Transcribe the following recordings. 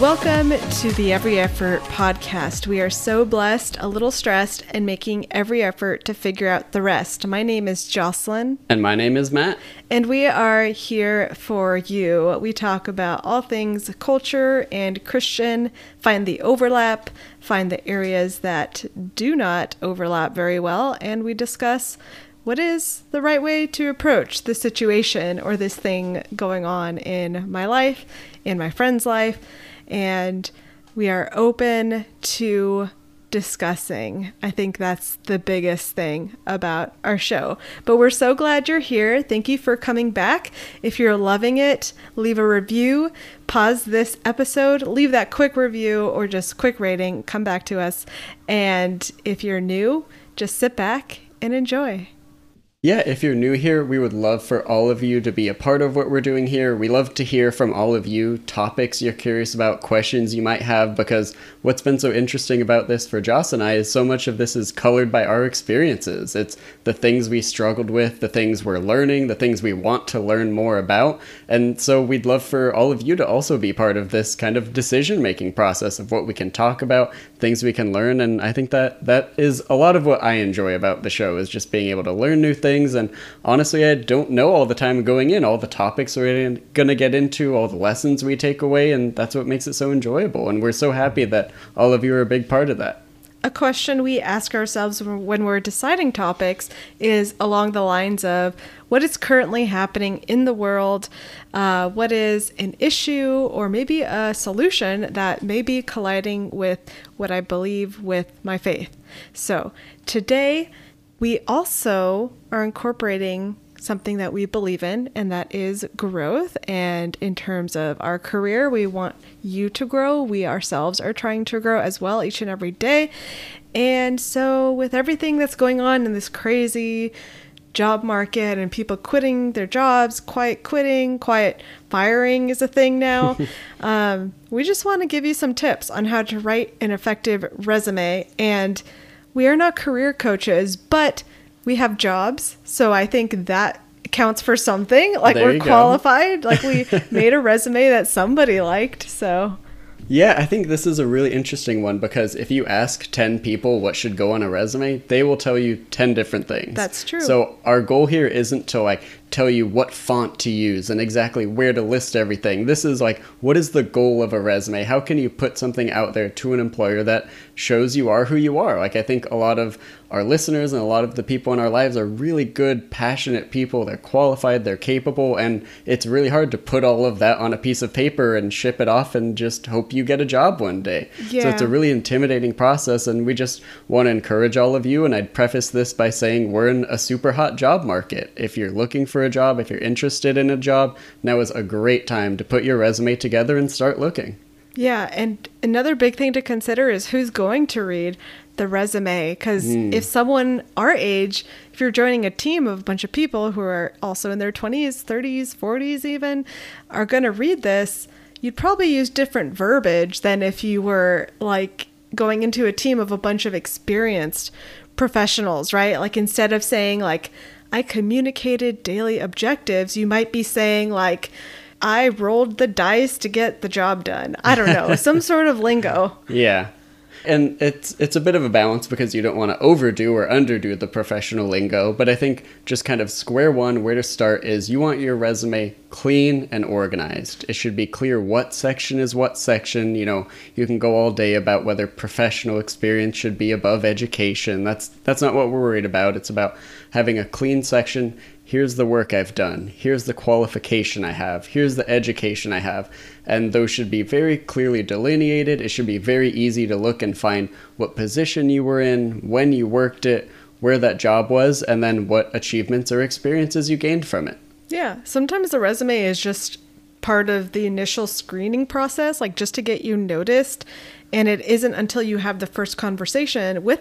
Welcome to the Every Effort podcast. We are so blessed, a little stressed, and making every effort to figure out the rest. My name is Jocelyn. And my name is Matt. And we are here for you. We talk about all things culture and Christian, find the overlap, find the areas that do not overlap very well, and we discuss what is the right way to approach this situation or this thing going on in my life, in my friend's life and we are open to discussing. I think that's the biggest thing about our show. But we're so glad you're here. Thank you for coming back. If you're loving it, leave a review, pause this episode, leave that quick review or just quick rating, come back to us. And if you're new, just sit back and enjoy. Yeah, if you're new here, we would love for all of you to be a part of what we're doing here. We love to hear from all of you topics you're curious about, questions you might have, because what's been so interesting about this for Jos and I is so much of this is colored by our experiences. It's the things we struggled with, the things we're learning, the things we want to learn more about. And so we'd love for all of you to also be part of this kind of decision making process of what we can talk about, things we can learn. And I think that that is a lot of what I enjoy about the show is just being able to learn new things things. And honestly, I don't know all the time going in all the topics we're going to get into, all the lessons we take away. And that's what makes it so enjoyable. And we're so happy that all of you are a big part of that a question we ask ourselves when we're deciding topics is along the lines of what is currently happening in the world, uh, what is an issue or maybe a solution that may be colliding with what I believe with my faith. So today, we also are incorporating something that we believe in, and that is growth. And in terms of our career, we want you to grow. We ourselves are trying to grow as well each and every day. And so, with everything that's going on in this crazy job market and people quitting their jobs, quiet quitting, quiet firing is a thing now. um, we just want to give you some tips on how to write an effective resume and we are not career coaches, but we have jobs. So I think that counts for something. Like there we're qualified. like we made a resume that somebody liked. So yeah, I think this is a really interesting one because if you ask 10 people what should go on a resume, they will tell you 10 different things. That's true. So our goal here isn't to like tell you what font to use and exactly where to list everything. This is like, what is the goal of a resume? How can you put something out there to an employer that shows you are who you are? Like, I think a lot of our listeners and a lot of the people in our lives are really good, passionate people. They're qualified, they're capable, and it's really hard to put all of that on a piece of paper and ship it off and just hope you get a job one day. Yeah. So it's a really intimidating process, and we just want to encourage all of you. And I'd preface this by saying we're in a super hot job market. If you're looking for for a job, if you're interested in a job, now is a great time to put your resume together and start looking. Yeah, and another big thing to consider is who's going to read the resume because mm. if someone our age, if you're joining a team of a bunch of people who are also in their 20s, 30s, 40s even, are going to read this, you'd probably use different verbiage than if you were like going into a team of a bunch of experienced professionals, right? Like instead of saying like I communicated daily objectives, you might be saying, like, I rolled the dice to get the job done. I don't know, some sort of lingo. Yeah and it's it's a bit of a balance because you don't want to overdo or underdo the professional lingo but i think just kind of square one where to start is you want your resume clean and organized. It should be clear what section is what section. You know you can go all day about whether professional experience should be above education. That's that's not what we're worried about. It's about having a clean section. Here's the work I've done, here's the qualification I have, here's the education I have. And those should be very clearly delineated. It should be very easy to look and find what position you were in, when you worked it, where that job was, and then what achievements or experiences you gained from it. Yeah, sometimes the resume is just part of the initial screening process, like just to get you noticed. And it isn't until you have the first conversation with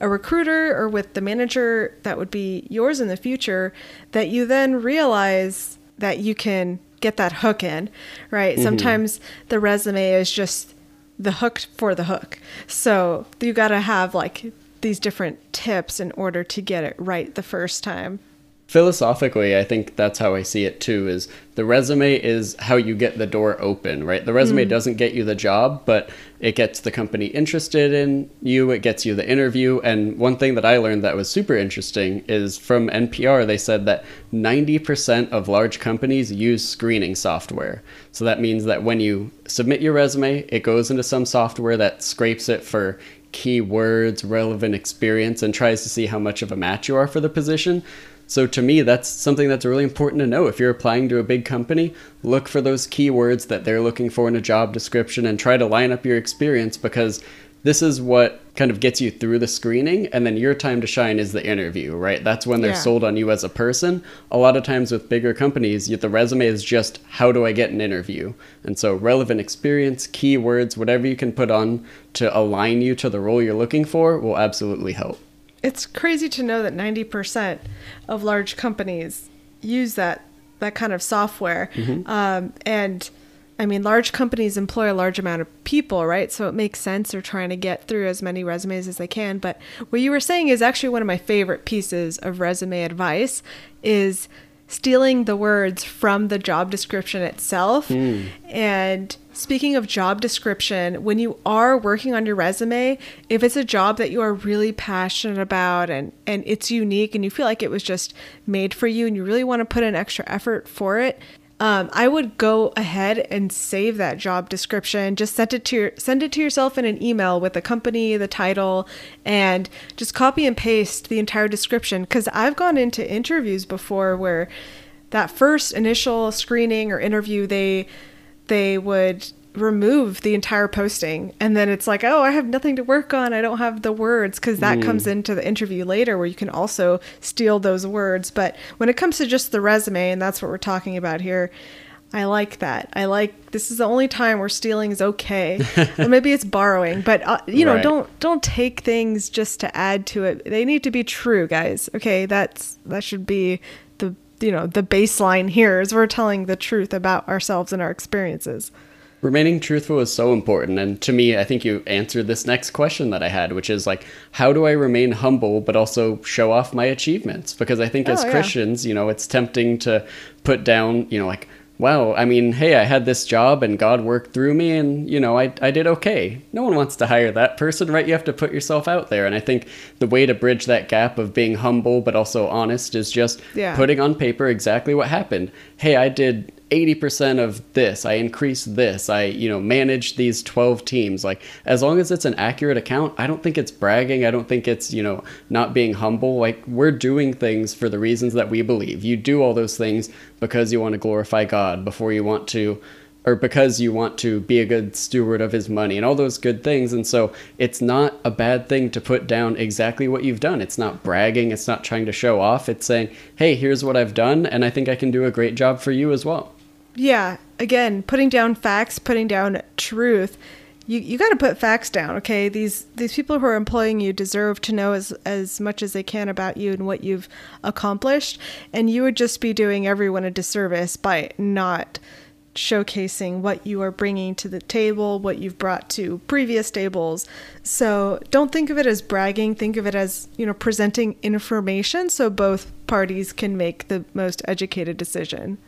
a recruiter or with the manager that would be yours in the future that you then realize that you can get that hook in, right? Mm-hmm. Sometimes the resume is just the hook for the hook. So you got to have like these different tips in order to get it right the first time. Philosophically i think that's how i see it too is the resume is how you get the door open right? The resume mm. doesn't get you the job but it gets the company interested in you it gets you the interview and one thing that i learned that was super interesting is from npr they said that 90% of large companies use screening software. So that means that when you submit your resume it goes into some software that scrapes it for keywords relevant experience and tries to see how much of a match you are for the position so to me, that's something that's really important to know. If you're applying to a big company, look for those keywords that they're looking for in a job description and try to line up your experience because this is what kind of gets you through the screening and then your time to shine is the interview right that's when they're yeah. sold on you as a person a lot of times with bigger companies the resume is just how do i get an interview and so relevant experience keywords whatever you can put on to align you to the role you're looking for will absolutely help it's crazy to know that 90% of large companies use that that kind of software. Mm-hmm. um, and i mean large companies employ a large amount of people right? So it makes sense they're trying to get through as many resumes as they can. But what you were saying is actually one of my favorite pieces of resume advice is stealing the words from the job description itself. Mm. And speaking of job description, when you are working on your resume, if it's a job that you are really passionate about and and it's unique and you feel like it was just made for you and you really want to put an extra effort for it, um, I would go ahead and save that job description. Just send it to your, send it to yourself in an email with the company, the title, and just copy and paste the entire description. Because I've gone into interviews before where that first initial screening or interview, they they would remove the entire posting and then it's like oh i have nothing to work on. I don't have the words because that mm. comes into the interview later where you can also steal those words. But when it comes to just the resume and that's what we're talking about here i like that. I like this is the only time where stealing is okay. Or maybe it's borrowing but uh, you know right. don't don't take things just to add to it. They need to be true guys. Okay that's that should be the you know the baseline here is we're telling the truth about ourselves and our experiences remaining truthful is so important and to me i think you answered this next question that i had which is like how do i remain humble but also show off my achievements because i think oh, as yeah. christians you know it's tempting to put down you know like wow i mean hey i had this job and god worked through me and you know i, I did okay no one wants to hire that person right you have to put yourself out there and i think the way to bridge that gap of being humble but also honest is just yeah. putting on paper exactly what happened hey i did 80% of this i increase this i you know manage these 12 teams like as long as it's an accurate account i don't think it's bragging i don't think it's you know not being humble like we're doing things for the reasons that we believe you do all those things because you want to glorify god before you want to or because you want to be a good steward of his money and all those good things. And so it's not a bad thing to put down exactly what you've done. It's not bragging, it's not trying to show off. It's saying, hey, here's what I've done, and I think I can do a great job for you as well. Yeah, again, putting down facts, putting down truth. You, you got to put facts down, okay? These these people who are employing you deserve to know as as much as they can about you and what you've accomplished, and you would just be doing everyone a disservice by not showcasing what you are bringing to the table, what you've brought to previous tables. So don't think of it as bragging, think of it as, you know, presenting information so both parties can make the most educated decision.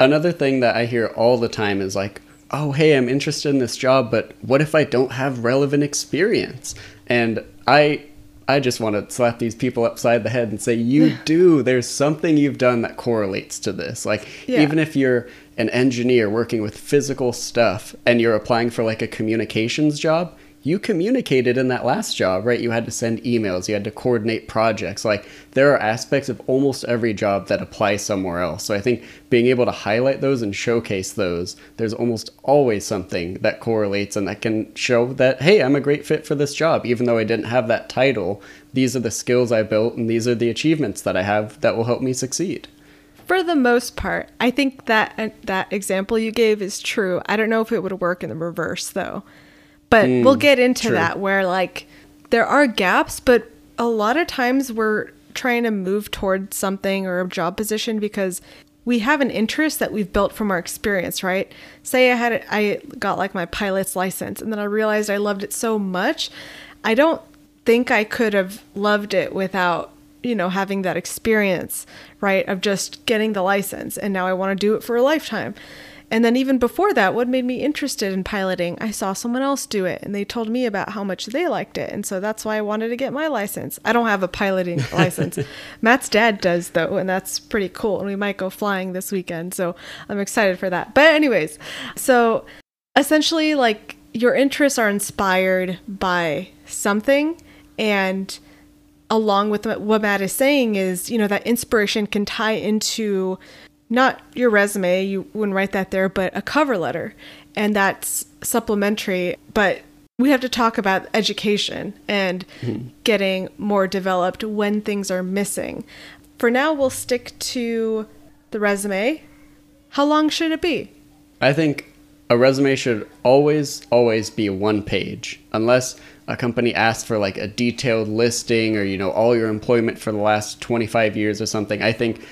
Another thing that I hear all the time is like, oh, hey, I'm interested in this job, but what if I don't have relevant experience? And I I just want to slap these people upside the head and say, you do. There's something you've done that correlates to this. Like, yeah. even if you're an engineer working with physical stuff and you're applying for like a communications job, you communicated in that last job, right? You had to send emails, you had to coordinate projects. Like there are aspects of almost every job that apply somewhere else. So I think being able to highlight those and showcase those, there's almost always something that correlates and that can show that, hey, I'm a great fit for this job. Even though I didn't have that title, these are the skills I built and these are the achievements that I have that will help me succeed for the most part, I think that uh, that example you gave is true. I don't know if it would work in the reverse though. But mm, we'll get into true. that where like there are gaps, but a lot of times we're trying to move towards something or a job position because we have an interest that we've built from our experience, right? Say I had I got like my pilot's license and then I realized I loved it so much. I don't think I could have loved it without you know, having that experience, right, of just getting the license. And now I want to do it for a lifetime. And then even before that, what made me interested in piloting? I saw someone else do it and they told me about how much they liked it. And so that's why I wanted to get my license. I don't have a piloting license. Matt's dad does though, and that's pretty cool. And we might go flying this weekend. So I'm excited for that. But anyways, so essentially like your interests are inspired by something and along with what Matt is saying is, you know, that inspiration can tie into not your resume, you wouldn't write that there, but a cover letter. And that's supplementary. But we have to talk about education and mm-hmm. getting more developed when things are missing. For now, we'll stick to the resume. How long should it be? I think a resume should always, always be one page, unless a company asks for like a detailed listing or, you know, all your employment for the last 25 years or something. I think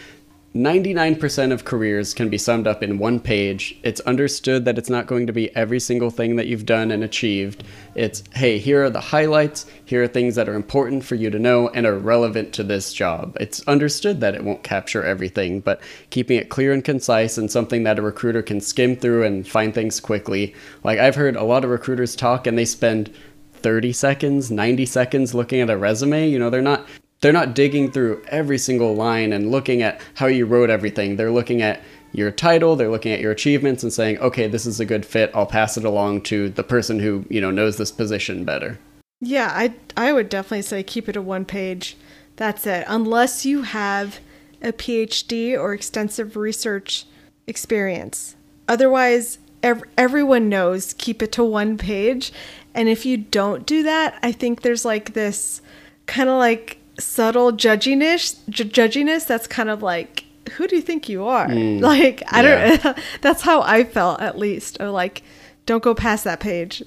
99% of careers can be summed up in one page. It's understood that it's not going to be every single thing that you've done and achieved. It's, hey, here are the highlights, here are things that are important for you to know and are relevant to this job. It's understood that it won't capture everything, but keeping it clear and concise and something that a recruiter can skim through and find things quickly. Like, I've heard a lot of recruiters talk and they spend 30 seconds, 90 seconds looking at a resume. You know, they're not they're not digging through every single line and looking at how you wrote everything. They're looking at your title, they're looking at your achievements and saying, "Okay, this is a good fit. I'll pass it along to the person who, you know, knows this position better." Yeah, I I would definitely say keep it a one page. That's it. Unless you have a PhD or extensive research experience. Otherwise, ev- everyone knows keep it to one page. And if you don't do that, I think there's like this kind of like subtle judginess judginess that's kind of like who do you think you are mm, like i yeah. don't that's how i felt at least or like don't go past that page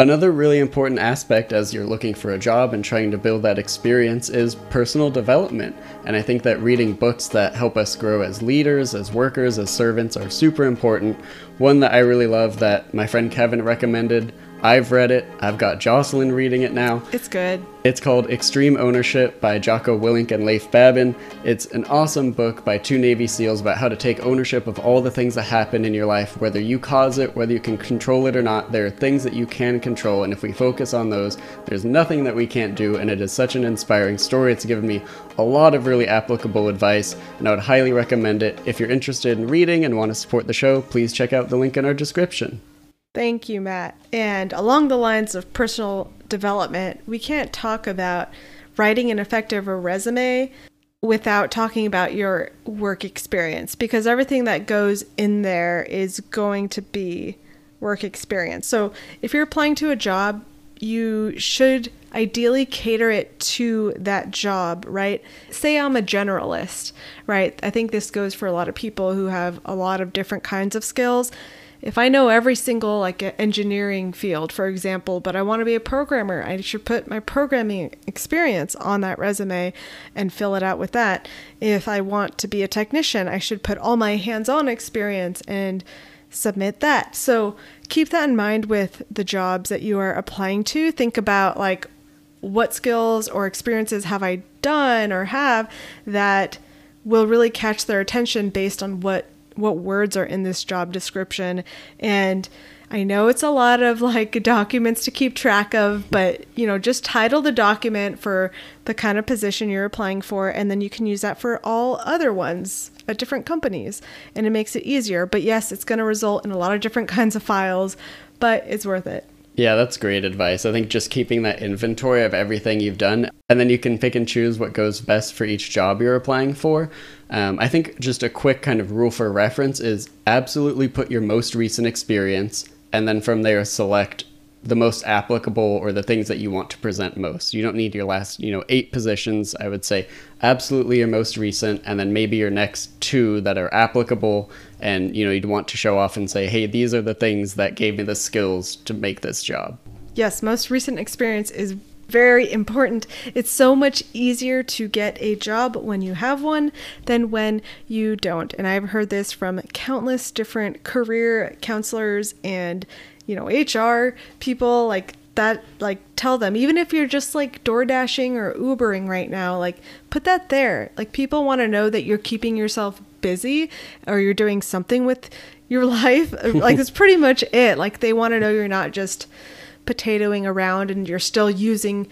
Another really important aspect as you're looking for a job and trying to build that experience is personal development. And I think that reading books that help us grow as leaders, as workers, as servants are super important. One that I really love that my friend Kevin recommended I've read it. I've got Jocelyn reading it now. It's good. It's called Extreme Ownership by Jocko Willink and Leif Babin. It's an awesome book by two Navy SEALs about how to take ownership of all the things that happen in your life, whether you cause it, whether you can control it or not. There are things that you can control, and if we focus on those, there's nothing that we can't do, and it is such an inspiring story. It's given me a lot of really applicable advice, and I would highly recommend it. If you're interested in reading and want to support the show, please check out the link in our description. Thank you, Matt. And along the lines of personal development, we can't talk about writing an effective resume without talking about your work experience because everything that goes in there is going to be work experience. So if you're applying to a job, you should ideally cater it to that job, right? Say I'm a generalist, right? I think this goes for a lot of people who have a lot of different kinds of skills if I know every single like engineering field, for example, but I want to be a programmer, I should put my programming experience on that resume and fill it out with that. If I want to be a technician, I should put all my hands-on experience and submit that. So keep that in mind with the jobs that you are applying to. Think about like what skills or experiences have I done or have that will really catch their attention based on what what words are in this job description and I know it's a lot of like documents to keep track of, but you know, just title the document for the kind of position you're applying for, and then you can use that for all other ones at different companies, and it makes it easier. But yes, it's going to result in a lot of different kinds of files, but it's worth it. Yeah, that's great advice. I think just keeping that inventory of everything you've done, and then you can pick and choose what goes best for each job you're applying for. Um, I think just a quick kind of rule for reference is absolutely put your most recent experience, and then from there select the most applicable or the things that you want to present most. You don't need your last, you know, eight positions. I would say absolutely your most recent and then maybe your next two that are applicable and you know, you'd want to show off and say, "Hey, these are the things that gave me the skills to make this job." Yes, most recent experience is very important. It's so much easier to get a job when you have one than when you don't. And I've heard this from countless different career counselors and you know, HR people like that like tell them even if you're just like door dashing or ubering right now like put that there like people want to know that you're keeping yourself busy or you're doing something with your life like that's pretty much it. Like they want to know you're not just potatoing around and you're still using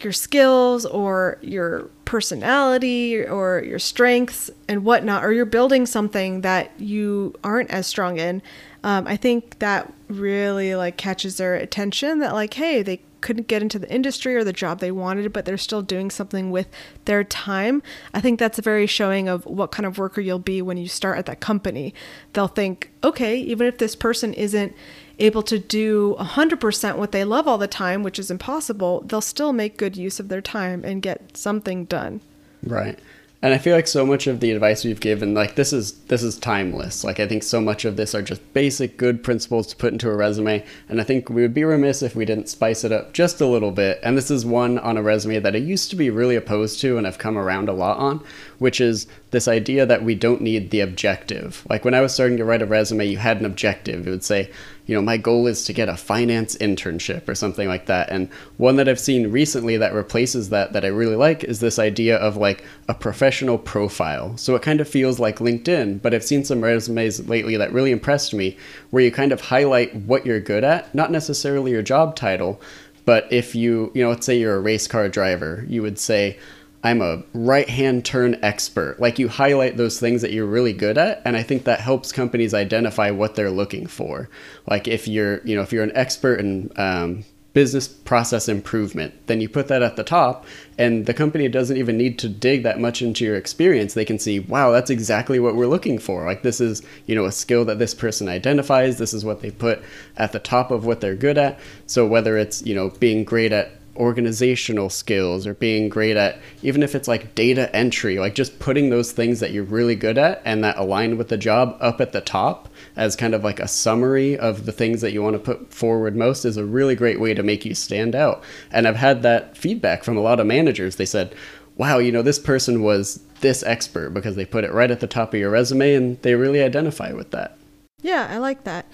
your skills or your personality or your strengths and whatnot, or you're building something that you aren't as strong in, um, I think that really like catches their attention that like, hey, they couldn't get into the industry or the job they wanted, but they're still doing something with their time. I think that's a very showing of what kind of worker you'll be when you start at that company. They'll think, okay, even if this person isn't able to do 100% what they love all the time, which is impossible, they'll still make good use of their time and get something done. Right. And I feel like so much of the advice we've given, like this is this is timeless. Like I think so much of this are just basic good principles to put into a resume. And I think we would be remiss if we didn't spice it up just a little bit. And this is one on a resume that I used to be really opposed to and I've come around a lot on, which is this idea that we don't need the objective. Like when I was starting to write a resume, you had an objective. It would say, you know, my goal is to get a finance internship or something like that. And one that I've seen recently that replaces that that I really like is this idea of like a professional profile. So it kind of feels like LinkedIn, but I've seen some resumes lately that really impressed me where you kind of highlight what you're good at, not necessarily your job title, but if you, you know, let's say you're a race car driver, you would say, I'm a right hand turn expert. Like you highlight those things that you're really good at. And I think that helps companies identify what they're looking for. Like if you're, you know, if you're an expert in um, business process improvement, then you put that at the top. And the company doesn't even need to dig that much into your experience. They can see, wow, that's exactly what we're looking for. Like this is, you know, a skill that this person identifies. This is what they put at the top of what they're good at. So whether it's, you know, being great at organizational skills or being great at even if it's like data entry like just putting those things that you're really good at and that align with the job up at the top as kind of like a summary of the things that you want to put forward most is a really great way to make you stand out. And i've had that feedback from a lot of managers. They said wow you know this person was this expert because they put it right at the top of your resume and they really identify with that. Yeah i like that.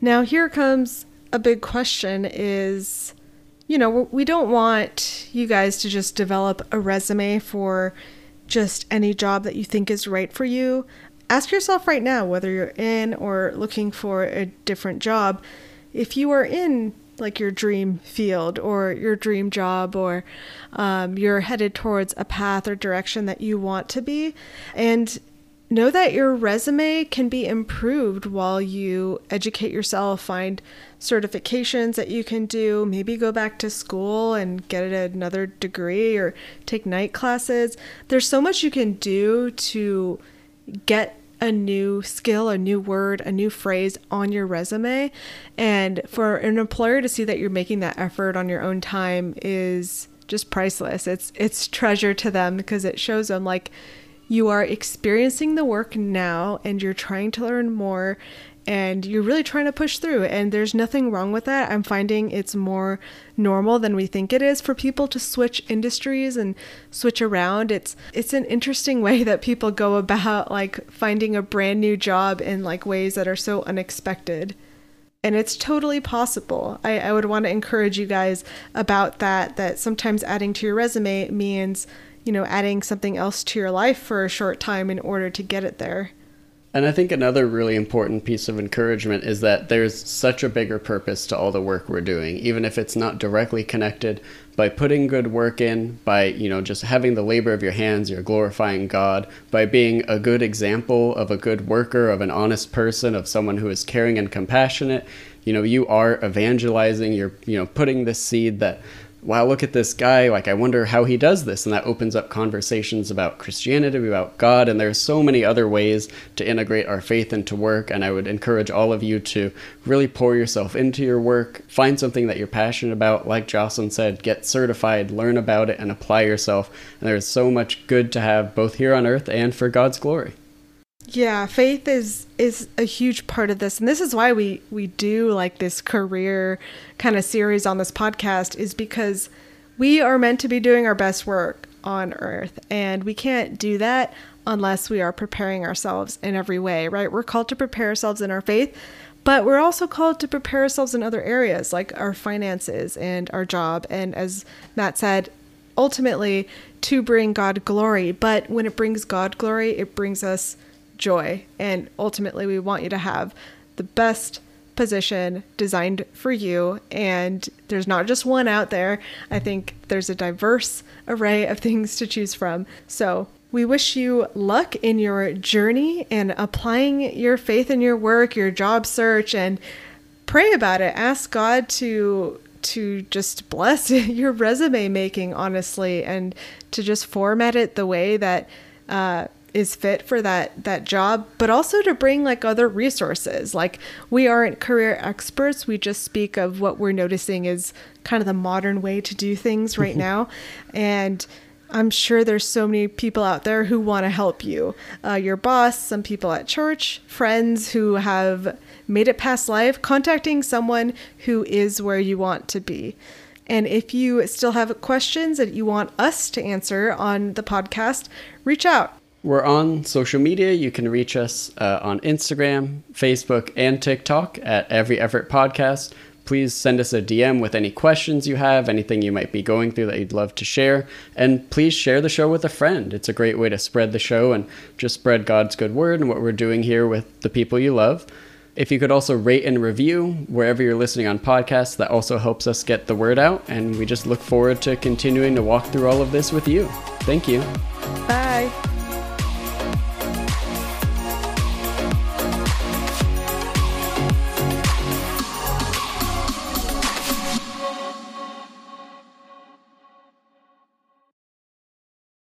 Now here comes a big question is you know, we don't want you guys to just develop a resume for just any job that you think is right for you. Ask yourself right now whether you're in or looking for a different job. If you are in like your dream field or your dream job, or um, you're headed towards a path or direction that you want to be, and know that your resume can be improved while you educate yourself, find certifications that you can do, maybe go back to school and get another degree or take night classes. There's so much you can do to get a new skill, a new word, a new phrase on your resume. And for an employer to see that you're making that effort on your own time is just priceless. It's it's treasure to them because it shows them like you are experiencing the work now and you're trying to learn more and you're really trying to push through. And there's nothing wrong with that. I'm finding it's more normal than we think it is for people to switch industries and switch around. It's it's an interesting way that people go about like finding a brand new job in like ways that are so unexpected. And it's totally possible. I, I would want to encourage you guys about that that sometimes adding to your resume means you know, adding something else to your life for a short time in order to get it there. And I think another really important piece of encouragement is that there's such a bigger purpose to all the work we're doing, even if it's not directly connected. By putting good work in, by you know just having the labor of your hands, you're glorifying God. By being a good example of a good worker, of an honest person, of someone who is caring and compassionate, you know you are evangelizing. You're you know putting this seed that wow, look at this guy. Like, I wonder how he does this. And that opens up conversations about Christianity, about God. And there's so many other ways to integrate our faith into work. And I would encourage all of you to really pour yourself into your work, find something that you're passionate about. Like Jocelyn said, get certified, learn about it, and apply yourself. And there's so much good to have both here on earth and for God's glory. Yeah, faith is is a huge part of this and this is why we we do like this career kind of series on this podcast is because we are meant to be doing our best work on earth and we can't do that unless we are preparing ourselves in every way, right? We're called to prepare ourselves in our faith, But we're also called to prepare ourselves in other areas like our finances and our job. And as Matt said, ultimately to bring God glory. But when it brings God glory, it brings us joy. And ultimately, we want you to have the best position designed for you. And there's not just one out there. I think there's a diverse array of things to choose from. So we wish you luck in your journey and applying your faith in your work, your job search, and pray about it. Ask God to to just bless your resume making, honestly, and to just format it the way that uh, is fit for that that job but also to bring like other resources. Like we aren't career experts. We just speak of what we're noticing is kind of the modern way to do things right now. And i'm sure there's so many people out there who want to help you. Uh, your boss some people at church friends who have made it past life contacting someone who is where you want to be. And if you still have questions that you want us to answer on the podcast, reach out. We're on social media. You can reach us uh, on Instagram, Facebook, and TikTok at Every Effort Podcast. Please send us a DM with any questions you have, anything you might be going through that you'd love to share. And please share the show with a friend. It's a great way to spread the show and just spread God's good word and what we're doing here with the people you love. If you could also rate and review wherever you're listening on podcasts, that also helps us get the word out. And we just look forward to continuing to walk through all of this with you. Thank you. Bye.